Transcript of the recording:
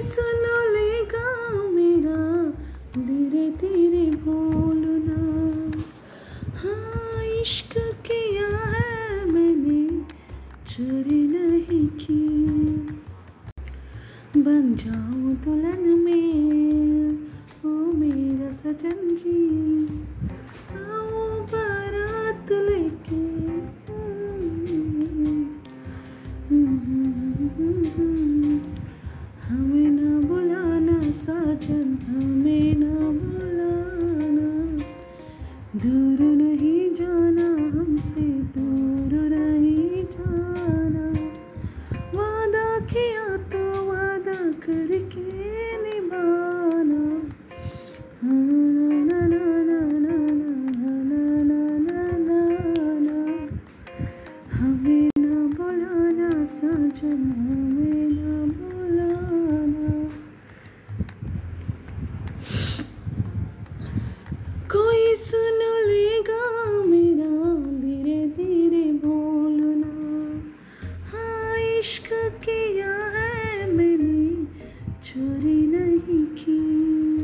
सुन लेगा मेरा, धीरे धीरे बोलना। हाँ इश्क किया है मैंने, चोरी नहीं की। बन जाऊँ दुल्हन में, ओ मेरा सजन जी। आओ बारात लेके। हमें ना बुलाना साजन हमें ना बुलाना। दूर नहीं जाना हमसे दूर नहीं जाना। वादा किया तो वादा करके निभाना। हाँ, ना, ना, ना, ना, ना, ना, ना, ना, ना, ना, ना। हमें ना बुलाना साजन हमें इश्क किया है मैंने चोरी नहीं की।